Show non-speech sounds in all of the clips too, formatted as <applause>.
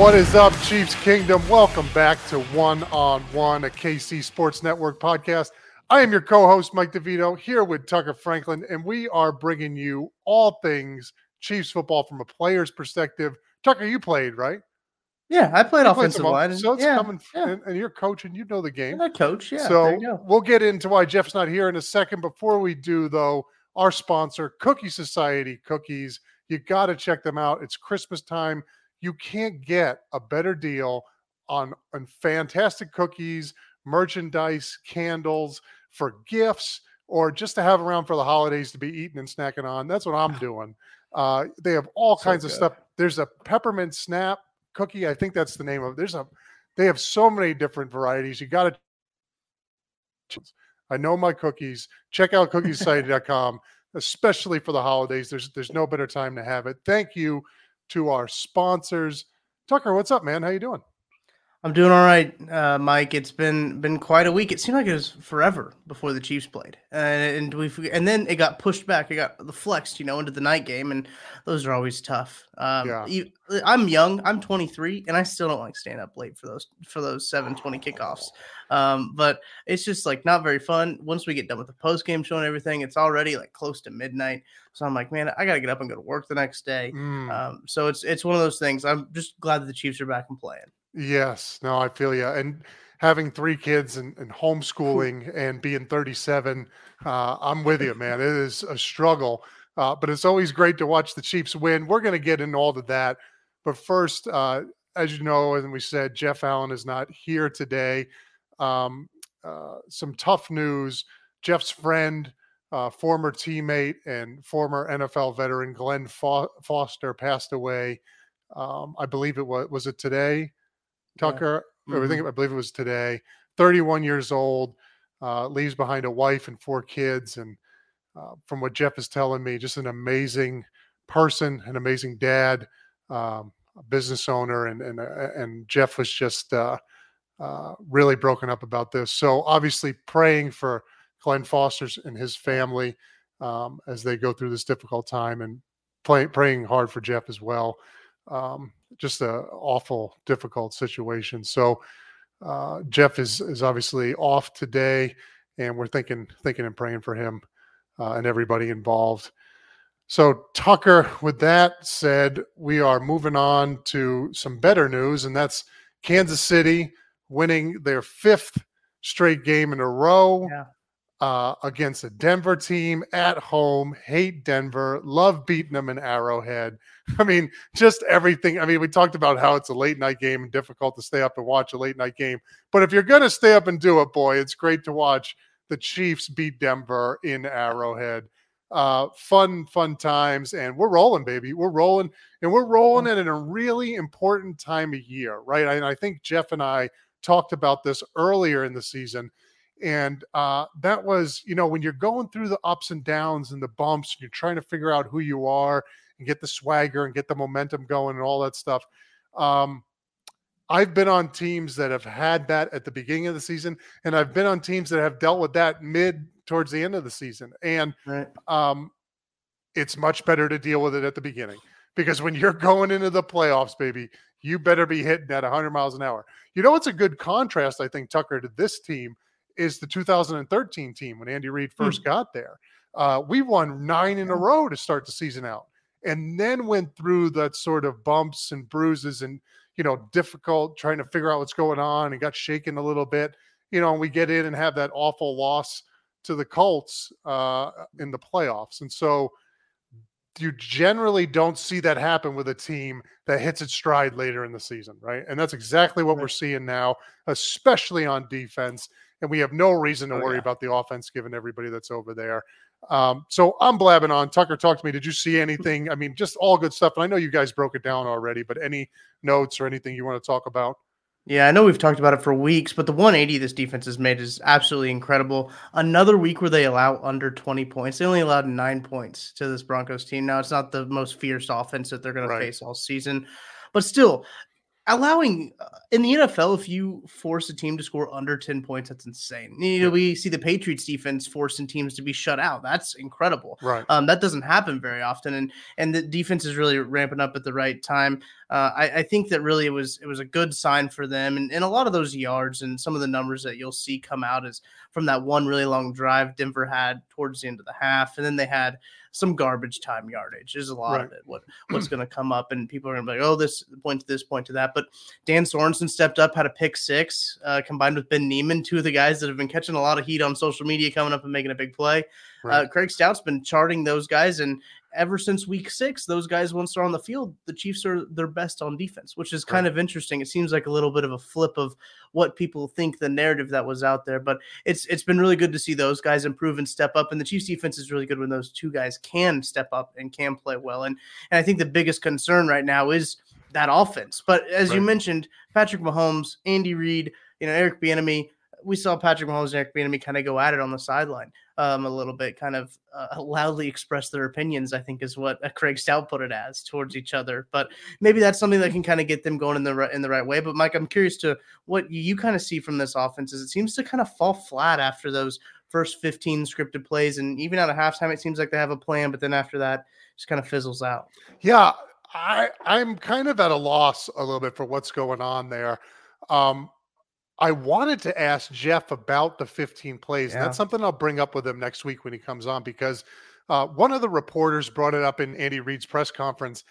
What is up, Chiefs Kingdom? Welcome back to One on One, a KC Sports Network podcast. I am your co host, Mike DeVito, here with Tucker Franklin, and we are bringing you all things Chiefs football from a player's perspective. Tucker, you played, right? Yeah, I played You offensive some- line. So it's yeah, coming, yeah. and, and you're coaching, you know the game. I coach. Yeah. so there you go. we'll get into why Jeff's not here in a second. Before we do, though, our sponsor, Cookie Society Cookies, you got to check them out. It's Christmas time. You can't get a better deal on, on fantastic cookies, merchandise, candles for gifts, or just to have around for the holidays to be eating and snacking on. That's what I'm <laughs> doing. Uh, they have all So kinds of stuff. There's a peppermint snap cookie. I think that's the name of it. There's a they have so many different varieties. You got to I know my cookies. Check out <laughs> cookiesociety.com, especially for the holidays. There's there's no better time to have it. Thank you to our sponsors. Tucker, what's up, man? How you doing? I'm doing all right, uh, Mike. It's been been quite a week. It seemed like it was forever before the Chiefs played, and and we and then it got pushed back. It got the flexed, you know, into the night game, and those are always tough. Um, Yeah. you- I'm young. I'm 23, and I still don't like staying up late for those for those 7:20 kickoffs. Um, but it's just like not very fun. Once we get done with the post game show and everything, it's already like close to midnight. So I'm like, man, I gotta get up and go to work the next day. Mm, Um, so it's it's one of those things. I'm just glad that the Chiefs are back and playing. Yes, no, I feel you. And having three kids and, and homeschooling and being 37, uh, I'm with you, man. It is a struggle, uh, but it's always great to watch the Chiefs win. We're going to get into all of that. But first, uh, as you know, and we said, Jeff Allen is not here today. Um, uh, some tough news. Jeff's friend, uh, former teammate, and former NFL veteran Glenn Fo- Foster passed away. Um, I believe it was was it today, Yeah. Tucker. I Mhm. think I believe it was today. 31 years old, uh, leaves behind a wife and four kids, and uh, from what Jeff is telling me, just an amazing person, an amazing dad, um, a business owner, and and uh, and Jeff was just uh, uh, really broken up about this. So obviously, praying for Glenn Foster's and his family um, as they go through this difficult time, and play, praying hard for Jeff as well. Um, just a awful, difficult situation. So uh, Jeff is is obviously off today, and we're thinking thinking and praying for him uh, and everybody involved. So Tucker, with that said, we are moving on to some better news, and that's Kansas City winning their fifth straight game in a row Yeah. Uh, against a Denver team at home. Hate Denver. Love beating them in Arrowhead. <laughs> I mean, just everything. I mean, we talked about how it's a late night game and difficult to stay up and watch a late night game. But if you're going to stay up and do it, boy, it's great to watch the Chiefs beat Denver in Arrowhead. Uh, fun, fun times. And we're rolling, baby. We're rolling. And we're rolling it in a really important time of year, right? And I think Jeff and I talked about this earlier in the season. And uh, that was, you know, when you're going through the ups and downs and the bumps, and you're trying to figure out who you are and get the swagger and get the momentum going and all that stuff. Um, I've been on teams that have had that at the beginning of the season, and I've been on teams that have dealt with that mid towards the end of the season. And Right. um, it's much better to deal with it at the beginning because when you're <laughs> going into the playoffs, baby, you better be hitting at 100 miles an hour. You know, it's a good contrast, I think, Tucker, to this team is the 2013 team when Andy Reid first got there. Uh, we won nine in a row to start the season out, and then went through that sort of bumps and bruises and you know difficult trying to figure out what's going on and got shaken a little bit. You know, and we get in and have that awful loss to the Colts uh, in the playoffs, and so you generally don't see that happen with a team that hits its stride later in the season, right? And that's exactly what we're seeing now, especially on defense. And we have no reason to Oh, worry yeah. about the offense given everybody that's over there. Um, so I'm blabbing on. Tucker, talk to me. Did you see anything? I mean, just all good stuff. And I know you guys broke it down already, but any notes or anything you want to talk about? Yeah, I know we've talked about it for weeks, but the 180 this defense has made is absolutely incredible. Another week where they allow under 20 points. They only allowed nine points to this Broncos team. Now, it's not the most fierce offense that they're going Right. to face all season, but still, allowing uh, in the NFL, if you force a team to score under 10 points, that's insane. You know, we see the Patriots defense forcing teams to be shut out. That's incredible. Right. Um, that doesn't happen very often, and and the defense is really ramping up at the right time. Uh, I, I think that really it was it was a good sign for them, and, and a lot of those yards and some of the numbers that you'll see come out is from that one really long drive Denver had towards the end of the half, and then they had some garbage time yardage. Is a lot of it. What what's going to come up, and people are going to be like, oh, this point to this point to that. But Dan Sorensen stepped up, had a pick six, uh, combined with Ben Niemann, two of the guys that have been catching a lot of heat on social media, coming up and making a big play. Right. Uh, Craig Stout's been charting those guys, and ever since week six, those guys once they're on the field, the Chiefs are their best on defense, which is kind of interesting. It seems like a little bit of a flip of what people think the narrative that was out there, but it's it's been really good to see those guys improve and step up. And the Chiefs defense is really good when those two guys can step up and can play well. And and I think the biggest concern right now is that offense. But as you mentioned, Patrick Mahomes, Andy Reid, you know, Eric Bieniemy. We saw Patrick Mahomes and Eric Bieniemy kind of go at it on the sideline um, a little bit, kind of uh, loudly express their opinions. I think is what uh, Craig Stout put it as towards each other. But maybe that's something that can kind of get them going in the right in the right way. But Mike, I'm curious to what you kind of see from this offense. Is it seems to kind of fall flat after those first 15 scripted plays, and even out of halftime, it seems like they have a plan, but then after that, just kind of fizzles out. Yeah, I I'm kind of at a loss a little bit for what's going on there. Um, I wanted to ask Jeff about the 15 plays, Yeah. that's something I'll bring up with him next week when he comes on because uh, one of the reporters brought it up in Andy Reid's press conference,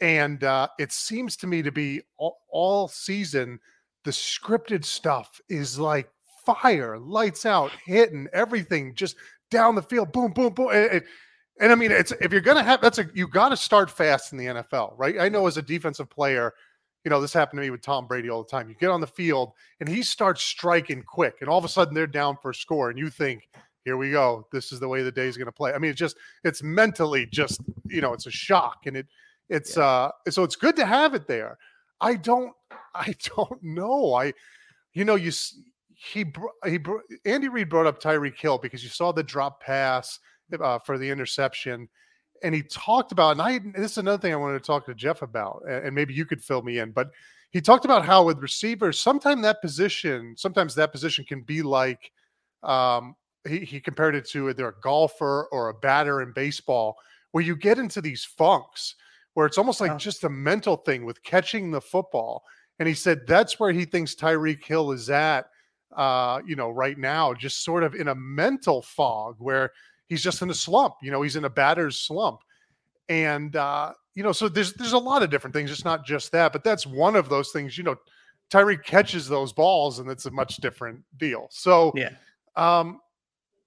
and uh, it seems to me to be all, all season the scripted stuff is like fire, lights out, hitting everything just down the field, boom, boom, boom. And, and- and I mean, it's if you're gonna have that's a you got to start fast in the NFL, right? I know as a defensive player, you know this happened to me with Tom Brady all the time. You get on the field and he starts striking quick, and all of a sudden they're down for a score, and you think, here we go, this is the way the day is gonna play. I mean, it's just it's mentally just you know it's a shock, and it it's uh so it's good to have it there. I don't <laughs> I don't know. I you know you s- he he Andy Reid brought up Tyreek Hill because you saw the drop pass uh, for the interception, and he talked about. And I this is another thing I wanted to talk to Jeff about, and maybe you could fill me in. But he talked about how with receivers, sometimes that position, sometimes that position can be like. Um, he, he compared it to either a golfer or a batter in baseball, where you get into these funks where it's almost like Yeah. just a mental thing with catching the football. And he said that's where he thinks Tyreek Hill is at, uh, you know, right now, just sort of in a mental fog where he's just in a slump. You know, he's in a batter's slump. And uh, you know, so there's there's a lot of different things. It's not just that, but that's one of those things. You know, Tyree catches those balls, and it's a much different deal. So Yeah. um,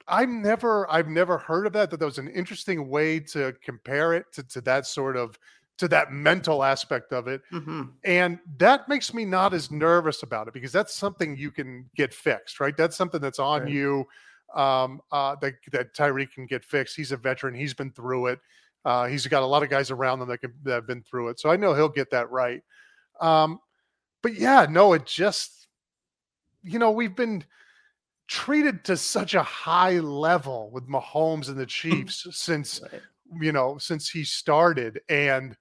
I've never I've never heard of that. That that was an interesting way to compare it to, to that sort of to that mental aspect of it. hmm And that makes me not as nervous about it because that's something you can get fixed, right? That's something that's on Right. you. Um, uh, that that Tyreek can get fixed. He's a veteran. He's been through it. Uh, he's got a lot of guys around him that, can, that have been through it. So I know he'll get that right. Um, but yeah, no, it just, you know, we've been treated to such a high level with Mahomes and the Chiefs since Right. you know since he started and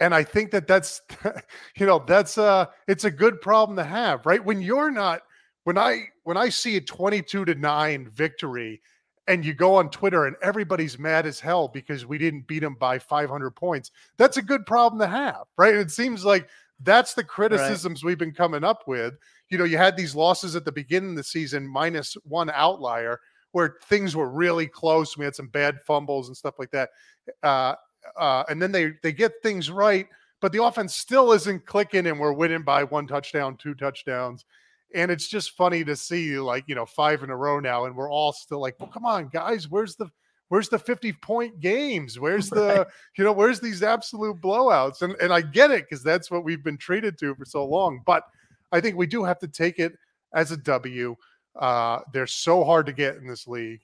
and i think that that's <laughs> you know that's uh it's a good problem to have right when you're not when i when i see a 22 to 9 victory and you go on twitter and everybody's mad as hell because we didn't beat them by 500 points that's a good problem to have right it seems like that's the criticisms we've been coming up with you know you had these losses at the beginning of the season minus one outlier where things were really close. We had some bad fumbles and stuff like that. Uh, uh, and then they they get things right, but the offense still isn't clicking, and we're winning by one touchdown, two touchdowns. And it's just funny to see, like you know, five in a row now, and we're all still like, "Well, come on, guys, where's the where's the 50 point games? <laughs> Where's the Right. you know, where's these absolute blowouts?" And and I get it because that's what we've been treated to for so long. But I think we do have to take it as a W. Uh, they're so hard to get in this league.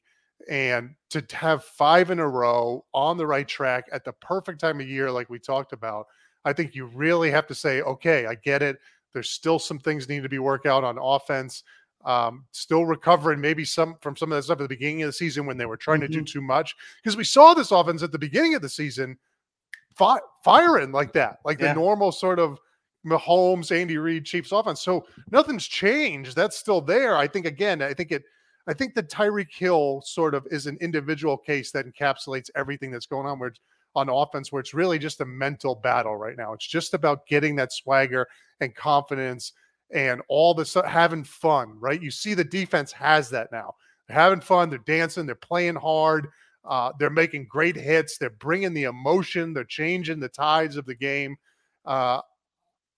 And to have five in a row on the right track at the perfect time of year, like we talked about, I think you really have to say, okay, I get it. There's still some things need to be worked out on offense. Um, still recovering maybe some from some of that stuff at the beginning of the season when they were trying mm-hmm. to do mm-hmm. too much. Because we saw this offense at the beginning of the season fi- firing like that, like yeah. the normal sort of Mahomes, Andy Reid, Chiefs offense. So nothing's changed. That's still there. I think again, I think it I think the Tyreek Hill sort of is an individual case that encapsulates everything that's going on where on offense, where it's really just a mental battle right now. It's just about getting that swagger and confidence and all this having fun, right? You see the defense has that now. They're having fun, they're dancing, they're playing hard, uh, they're making great hits, they're bringing the emotion, they're changing the tides of the game. Uh,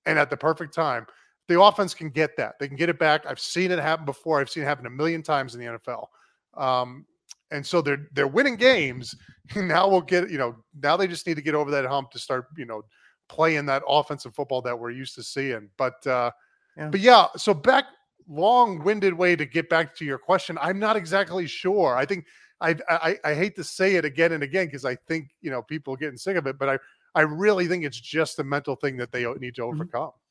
and at the perfect time the offense can get that. They can get it back. I've seen it happen before. I've seen it happen a million times in the NFL. Um, and so they're they're winning games. <laughs> now we'll get you know now they just need to get over that hump to start you know playing that offensive football that we're used to seeing. But uh, yeah. but yeah, so back long-winded way to get back to your question. I'm not exactly sure. I think I I, I hate to say it again and again because I think you know people are getting sick of it, but I I really think it's just a mental thing that they need to mm-hmm. overcome. Mm-hmm.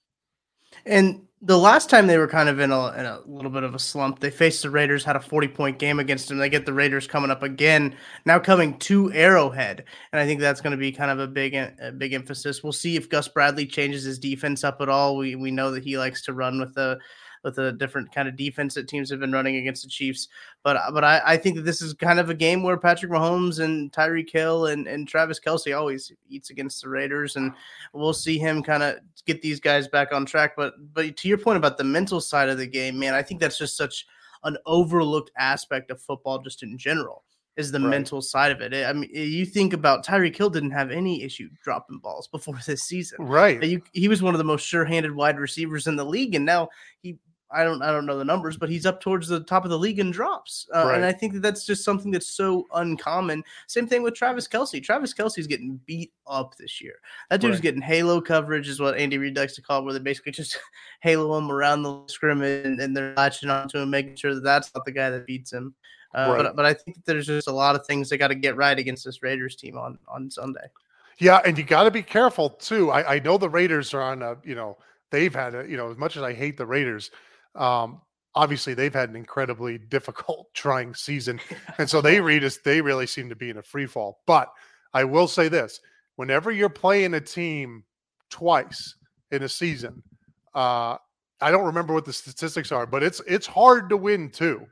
And the last time they were kind of in a, in a little bit of a slump, they faced the Raiders, had a 40 point game against them. They get the Raiders coming up again, now coming to Arrowhead. And I think that's going to be kind of a big, a big emphasis. We'll see if Gus Bradley changes his defense up at all. We, we know that he likes to run with the, with a different kind of defense that teams have been running against the Chiefs. But but I, I think that this is kind of a game where Patrick Mahomes and Tyreek Hill and, and Travis Kelce always eats against the Raiders, and we'll see him kind of get these guys back on track. But but to your point about the mental side of the game, man, I think that's just such an overlooked aspect of football just in general is the right. mental side of it. I mean, you think about Tyreek Hill didn't have any issue dropping balls <laughs> before this season, right? You, he was one of the most sure-handed wide receivers in the league, and now he I don't I don't know the numbers, but he's up towards the top of the league in drops, uh, right. and I think that that's just something that's so uncommon. Same thing with Travis Kelce. Travis Kelce's getting beat up this year. That dude's right. getting halo coverage, is what Andy Reid likes to call it, where they basically just <laughs> halo him around the scrimmage and, and they're latching onto him, making sure that that's not the guy that beats him. Uh, right. But but I think that there's just a lot of things they got to get right against this Raiders team on on Sunday. Yeah, and you got to be careful too. I, I know the Raiders are on a you know they've had a you know as much as I hate the Raiders um, obviously, they've had an incredibly difficult, <laughs> trying season, <laughs> and so they read us. They really seem to be in a free fall. But I will say this: whenever you're playing a team twice in a season, uh, I don't remember what the statistics are, but it's it's hard to win too.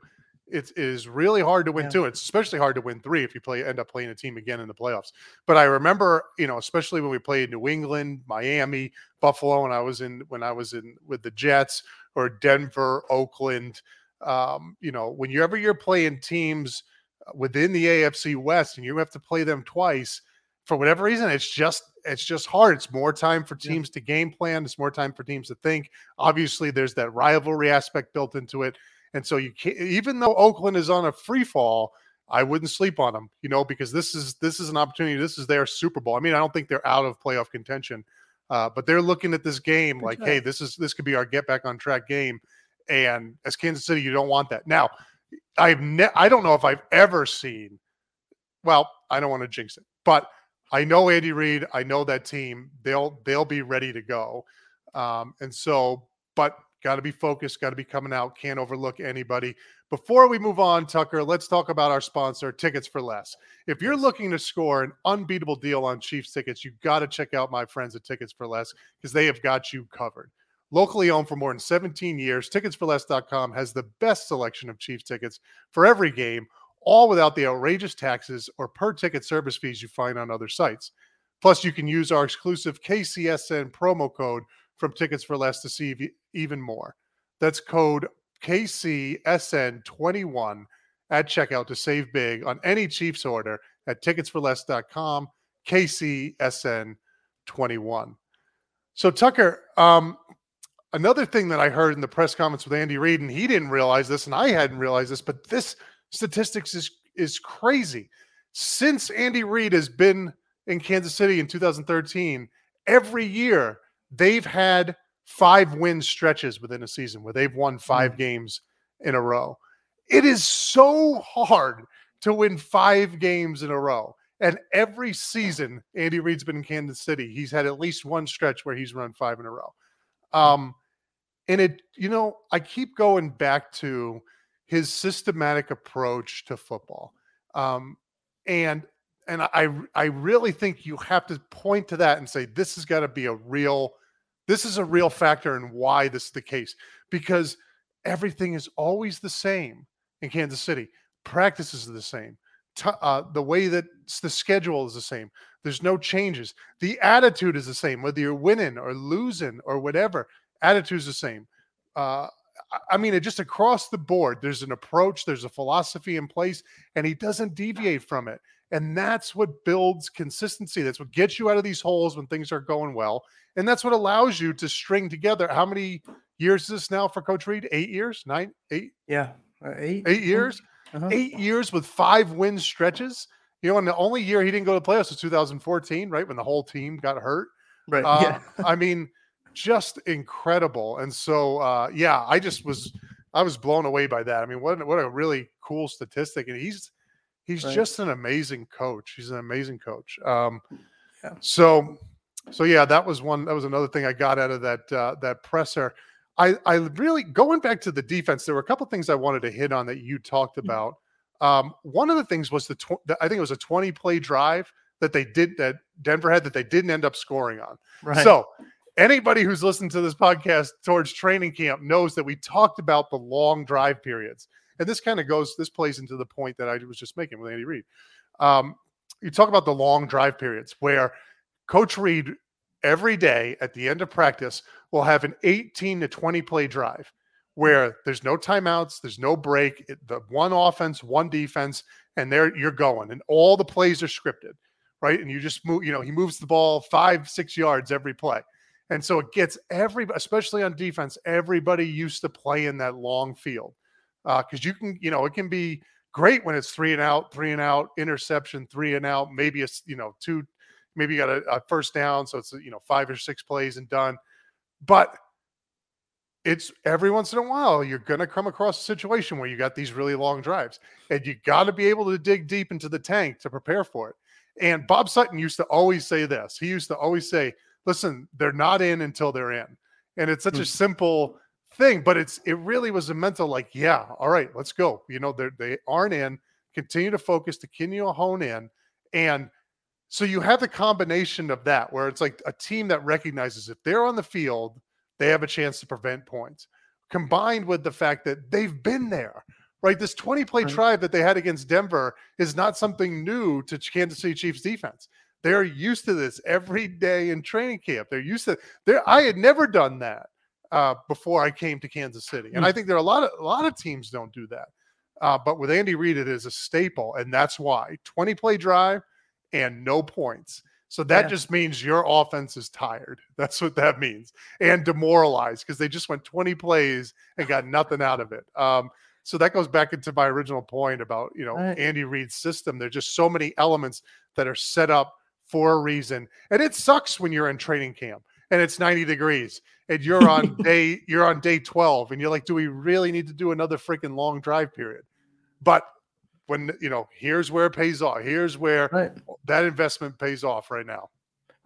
It is really hard to win yeah. two. It's especially hard to win three if you play end up playing a team again in the playoffs. But I remember, you know, especially when we played New England, Miami, Buffalo, and I was in when I was in with the Jets or Denver, Oakland. Um, you know, whenever you're playing teams uh, within the AFC West and you have to play them twice, for whatever reason, it's just it's just hard. It's more time for teams yeah. to game plan. It's more time for teams to think. Obviously, there's that rivalry aspect built into it. And so you can't, even though Oakland is on a free fall, I wouldn't sleep on them, you know, because this is this is an opportunity. This is their Super Bowl. I mean, I don't think they're out of playoff contention, uh, but they're looking at this game like, hey, this is this could be our get back on track game. And as Kansas City, you don't want that. Now, I've ne- I don't know if I've ever seen. Well, I don't want to jinx it, but I know Andy Reid. I know that team. They'll they'll be ready to go. Um, and so, but Got to be focused, got to be coming out, can't overlook anybody. Before we move on, Tucker, let's talk about our sponsor, Tickets for Less. If you're looking to score an unbeatable deal on Chiefs tickets, you've got to check out my friends at Tickets for Less because they have got you covered. Locally owned for more than 17 years, ticketsforless.com has the best selection of Chiefs tickets for every game, all without the outrageous taxes or per ticket service fees you find on other sites. Plus, you can use our exclusive KCSN promo code from Tickets for Less to see even more. That's code KCSN21 at checkout to save big on any Chiefs order at ticketsforless.com, KCSN21. So, Tucker, um, another thing that I heard in the press comments with Andy Reid, and he didn't realize this, and I hadn't realized this, but this statistics is is crazy. Since Andy Reid has been in Kansas City in 2013, every year they've had five win stretches within a season where they've won 5 mm games in a row. It is so hard to win five games in a row. And every season, Andy Reid's been in Kansas City. He's had at least one stretch where he's run five in a row. Um, and it, you know, I keep going back to his systematic approach to football. Um, and and I I really think you have to point to that and say this has got to be a real this is a real factor in why this is the case because everything is always the same in Kansas City. Practices are the same. Uh, the way that the schedule is the same. There's no changes. The attitude is the same, whether you're winning or losing or whatever. Attitude's the same. Uh, I mean, it just across the board, there's an approach, there's a philosophy in place, and he doesn't deviate from it. And that's what builds consistency. That's what gets you out of these holes when things are going well. And that's what allows you to string together. How many years is this now for Coach Reid? Eight years? Nine? Eight? Yeah. Uh, eight. Eight years? Uh-huh. Eight years with five win stretches. You know, and the only year he didn't go to playoffs was 2014, right? When the whole team got hurt. Right. Uh, yeah. I mean, just incredible. And so, uh, yeah, I just was, I was blown away by that. I mean, what, what a really cool statistic. And he's, he's right. just an amazing coach. He's an amazing coach. Um, yeah. So, so yeah, that was one. That was another thing I got out of that uh, that presser. I I really going back to the defense. There were a couple things I wanted to hit on that you talked mm-hmm. about. Um, one of the things was the, tw- the I think it was a twenty play drive that they did that Denver had that they didn't end up scoring on. Right. So anybody who's listened to this podcast towards training camp knows that we talked about the long drive periods. And this kind of goes, this plays into the point that I was just making with Andy Reid. Um, you talk about the long drive periods where Coach Reid every day at the end of practice will have an 18 to 20 play drive where there's no timeouts, there's no break, it, the one offense, one defense, and there you're going, and all the plays are scripted, right? And you just move, you know, he moves the ball five, six yards every play. And so it gets every, especially on defense, everybody used to play in that long field because uh, you can, you know, it can be great when it's three and out, three and out, interception, three and out, maybe it's you know, two, maybe you got a, a first down, so it's you know five or six plays and done. But it's every once in a while you're going to come across a situation where you got these really long drives, and you got to be able to dig deep into the tank to prepare for it. And Bob Sutton used to always say this. He used to always say, "Listen, they're not in until they're in," and it's such mm-hmm. a simple thing, but it's it really was a mental like, yeah, all right, let's go. You know, they they aren't in. Continue to focus, to continue to hone in, and so you have the combination of that where it's like a team that recognizes if they're on the field, they have a chance to prevent points, combined with the fact that they've been there. Right, this 20 play right. drive that they had against Denver is not something new to Kansas City Chiefs defense. They're used to this every day in training camp. They're used to there. I had never done that uh, before I came to Kansas City, and I hmm. think there are a lot of a lot of teams don't do that. Uh, but with Andy Reid, it is a staple, and that's why 20 play drive and no points. So that yeah. just means your offense is tired. <laughs> That's what that means, and demoralized because they just went 20 plays and got nothing out of it. Um, so that goes back into my original point about you know right. Andy Reid's system. There's just so many elements that are set up for a reason, and it sucks when you're in training camp and it's 90 degrees and you're on <laughs> day you're on day 12 and you're like, do we really need to do another freaking long drive period? But when you know here's where it pays off here's where right. that investment pays off right now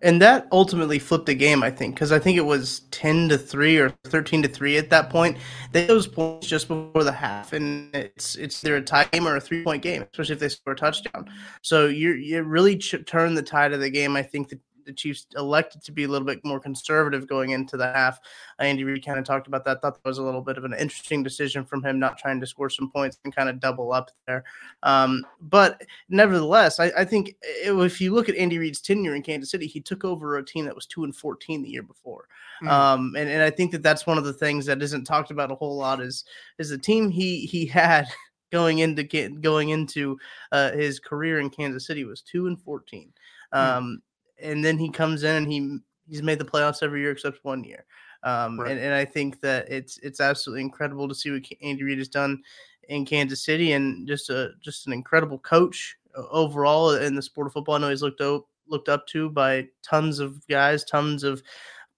and that ultimately flipped the game i think because i think it was 10 to 3 or 13 to 3 at that point they those points just before the half and it's it's either a tie game or a three point game especially if they score a touchdown so you you really ch- turn the tide of the game i think that the Chiefs elected to be a little bit more conservative going into the half. Andy Reid kind of talked about that. Thought that was a little bit of an interesting decision from him, not trying to score some points and kind of double up there. Um, but nevertheless, I, I think if you look at Andy Reid's tenure in Kansas City, he took over a team that was two and fourteen the year before. Mm-hmm. Um, and, and I think that that's one of the things that isn't talked about a whole lot is is the team he he had <laughs> going into going into uh, his career in Kansas City was two and 14. Hmm. Um, and then he comes in and he he's made the playoffs every year except one year. Um, right. and, and I think that it's it's absolutely incredible to see what Andy Reid has done in Kansas City, and just a just an incredible coach overall in the sport of football. I know he's looked up looked up to by tons of guys, tons of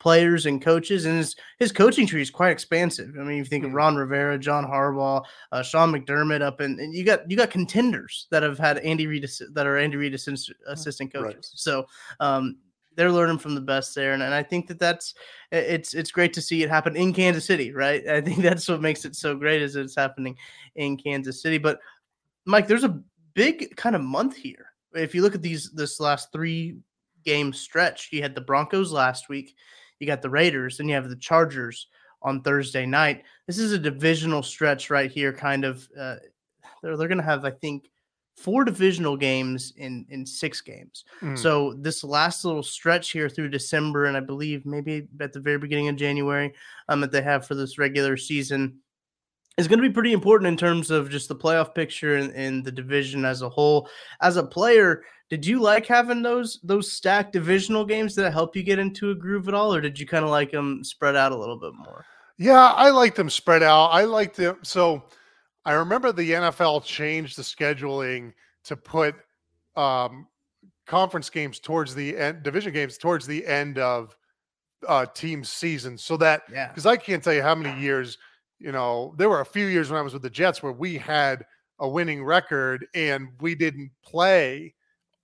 players and coaches, and his his coaching tree is quite expansive. I mean, if you think of Mhm. Ron Rivera, John Harbaugh, uh, Sean McDermott, up and, and you got you got contenders that have had Andy Reid that are Andy Reid assist, assistant Right. coaches. So um, they're learning from the best there, and, and I think that that's it's it's great to see it happen in Kansas City, right? I think <laughs> that's what makes it so great is it's happening in Kansas City. But Mike, there's a big kind of month here. If you look at these this last three game stretch, you had the Broncos last week, you got the Raiders, and you have the Chargers on Thursday night. This is a divisional stretch right here, kind of. Uh, they're they're going to have, I think, four divisional games in in six games. Mm. So this last little stretch here through December, and I believe maybe at the very beginning of January, um, that they have for this regular season, is going to be pretty important in terms of just the playoff picture and, and the division as a whole. As a player, did you like having those those stacked divisional games that help you get into a groove at all, or did you kind of like them spread out a little bit more? Yeah, I like them spread out. I like them. So I remember the NFL changed the scheduling to put um, conference games towards the end, division games towards the end of uh, team season, so that Yeah, because I can't tell you how many years, you know, there were a few years when I was with the Jets where we had a winning record and we didn't play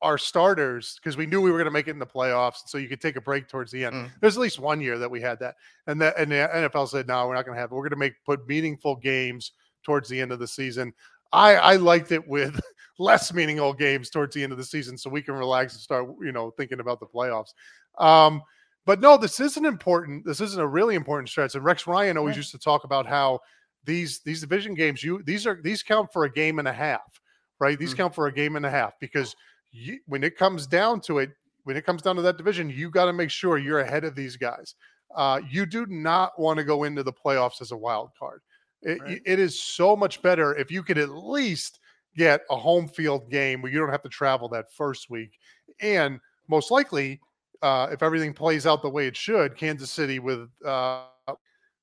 our starters because we knew we were going to make it in the playoffs. So you could take a break towards the end. Mm. There's at least one year that we had that. And that and the NFL said, no, we're not going to have it. We're going to make put meaningful games towards the end of the season. I, I liked it with <laughs> less meaningful games towards the end of the season so we can relax and start, you know, thinking about the playoffs. Um, but no, this isn't important. This isn't a really important stretch. And Rex Ryan always Yeah. used to talk about how these these division games, you these are these count for a game and a half, right? These Mm. count for a game and a half because you, when it comes down to it, when it comes down to that division, you got to make sure you're ahead of these guys. Uh, you do not want to go into the playoffs as a wild card. It, Right. it is so much better if you could at least get a home field game where you don't have to travel that first week. And most likely, uh, if everything plays out the way it should, Kansas City with. Uh,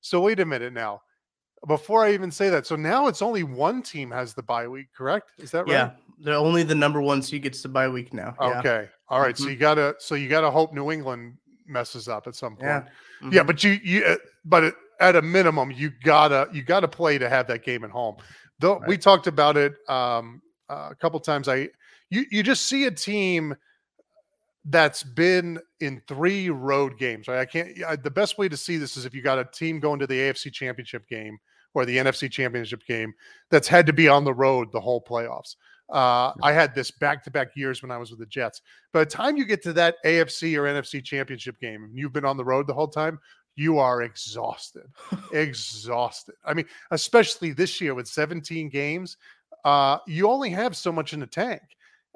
so wait a minute now. Before I even say that, so now it's only one team has the bye week, correct? Is that right? yeah. They're only the number one seed gets the bye week now. Yeah. Okay. All right. So Mhm. you gotta so you gotta hope New England messes up at some point. Yeah. Yeah, Mhm. but you you uh, but it, at a minimum you gotta you gotta play to have that game at home. Though we talked about it um, uh, a couple times. I you you just see a team that's been in three road games. Right. I can't. yeah, The best way to see this is if you got a team going to the AFC Championship game or the NFC Championship game that's had to be on the road the whole playoffs. Uh, I had this back to back years when I was with the Jets. By the time you get to that AFC or NFC championship game, and you've been on the road the whole time, you are exhausted. <laughs> exhausted. I mean, especially this year with 17 games, uh, you only have so much in the tank.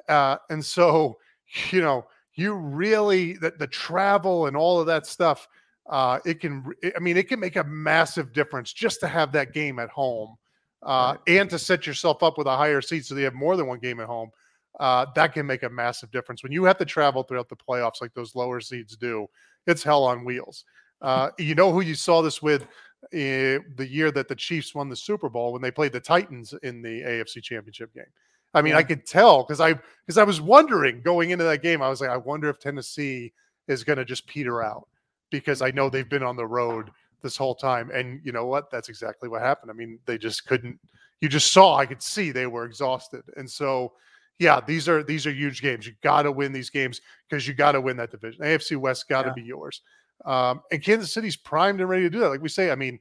Uh, and so, <laughs> you know, you really, the, the travel and all of that stuff, uh, it can, I mean, it can make a massive difference just to have that game at home uh, and to set yourself up with a higher seat so they have more than one game at home. Uh, that can make a massive difference when you have to travel throughout the playoffs like those lower seeds do. It's hell on wheels. Uh, <laughs> you know who you saw this with uh, the year that the Chiefs won the Super Bowl when they played the Titans in the AFC Championship game. I mean, I could tell because I because I was wondering going into that game. I was like, I wonder if Tennessee is going to just peter out because I know they've been on the road this whole time. And you know what? That's exactly what happened. I mean, they just couldn't. You just saw. I could see they were exhausted, and so yeah, these are these are huge games. You got to win these games because you got to win that division. AFC West got to Yeah. be yours. Um, and Kansas City's primed and ready to do that. Like we say, I mean,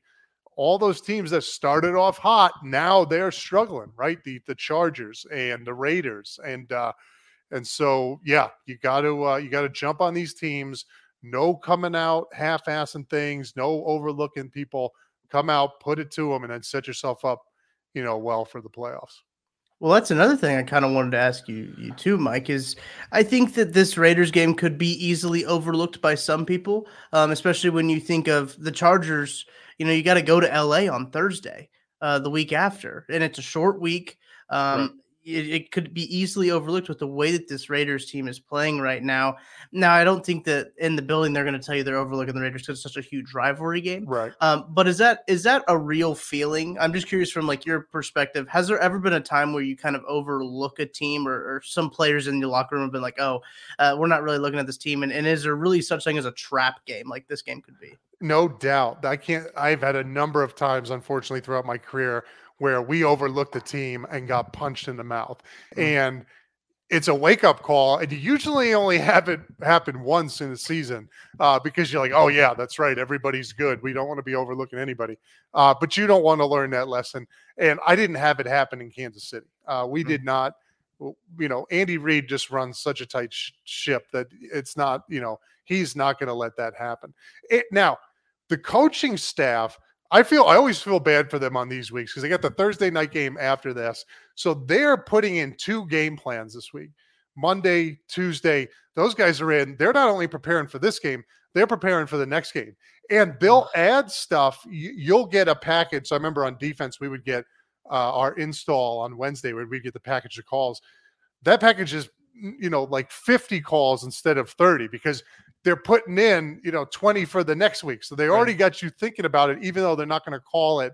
all those teams that started off hot now they're struggling, right? The the Chargers and the Raiders and uh, and so yeah, you got to uh, you got to jump on these teams. No coming out half-assing things. No overlooking people. Come out, put it to them, and then set yourself up, you know, well for the playoffs. Well, that's another thing I kind of wanted to ask you, you too, Mike. Is I think that this Raiders game could be easily overlooked by some people, um, especially when you think of the Chargers. You know, you got to go to LA on Thursday, uh, the week after, and it's a short week. Um, it, it, could be easily overlooked with the way that this Raiders team is playing right now. Now, I don't think that in the building they're going to tell you they're overlooking the Raiders because it's such a huge rivalry game. Right. Um, but is that is that a real feeling? I'm just curious from like your perspective. Has there ever been a time where you kind of overlook a team, or, or some players in your locker room have been like, "Oh, uh, we're not really looking at this team," and, and is there really such thing as a trap game like this game could be? No doubt. I can't. I've had a number of times, unfortunately, throughout my career where we overlooked the team and got punched in the mouth. Mm-hmm. And it's a wake up call. And you usually only have it happen once in the season uh, because you're like, oh, yeah, that's right. Everybody's good. We don't want to be overlooking anybody. Uh, but you don't want to learn that lesson. And I didn't have it happen in Kansas City. Uh, we mm-hmm. did not. You know, Andy Reid just runs such a tight sh- ship that it's not, you know, he's not going to let that happen. It, now, the coaching staff I feel I always feel bad for them on these weeks because they got the Thursday night game after this. So they're putting in two game plans this week. Monday, Tuesday, those guys are in. They're not only preparing for this game, they're preparing for the next game. And they'll add stuff. You'll get a package. So I remember on defense, we would get uh, our install on Wednesday where we get the package of calls. That package is, you know, like 50 calls instead of 30 because they're putting in, you know, 20 for the next week. So they already right. got you thinking about it, even though they're not going to call it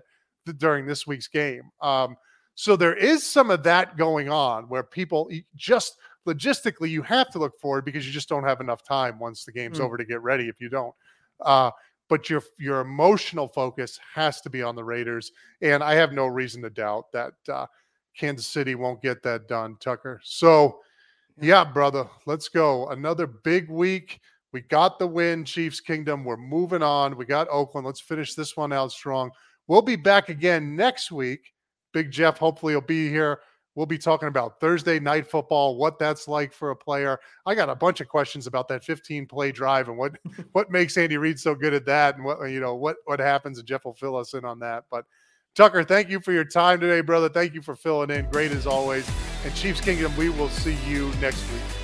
during this week's game. Um, so there is some of that going on where people just logistically you have to look forward because you just don't have enough time once the game's mm. over to get ready if you don't. Uh, but your your emotional focus has to be on the Raiders, and I have no reason to doubt that uh, Kansas City won't get that done, Tucker. So, yeah, brother, let's go. Another big week. We got the win, Chiefs Kingdom. We're moving on. We got Oakland. Let's finish this one out strong. We'll be back again next week. Big Jeff, hopefully, will be here. We'll be talking about Thursday night football, what that's like for a player. I got a bunch of questions about that 15 play drive and what <laughs> what makes Andy Reid so good at that, and what you know what what happens. And Jeff will fill us in on that. But Tucker, thank you for your time today, brother. Thank you for filling in. Great as always. And Chiefs Kingdom, we will see you next week.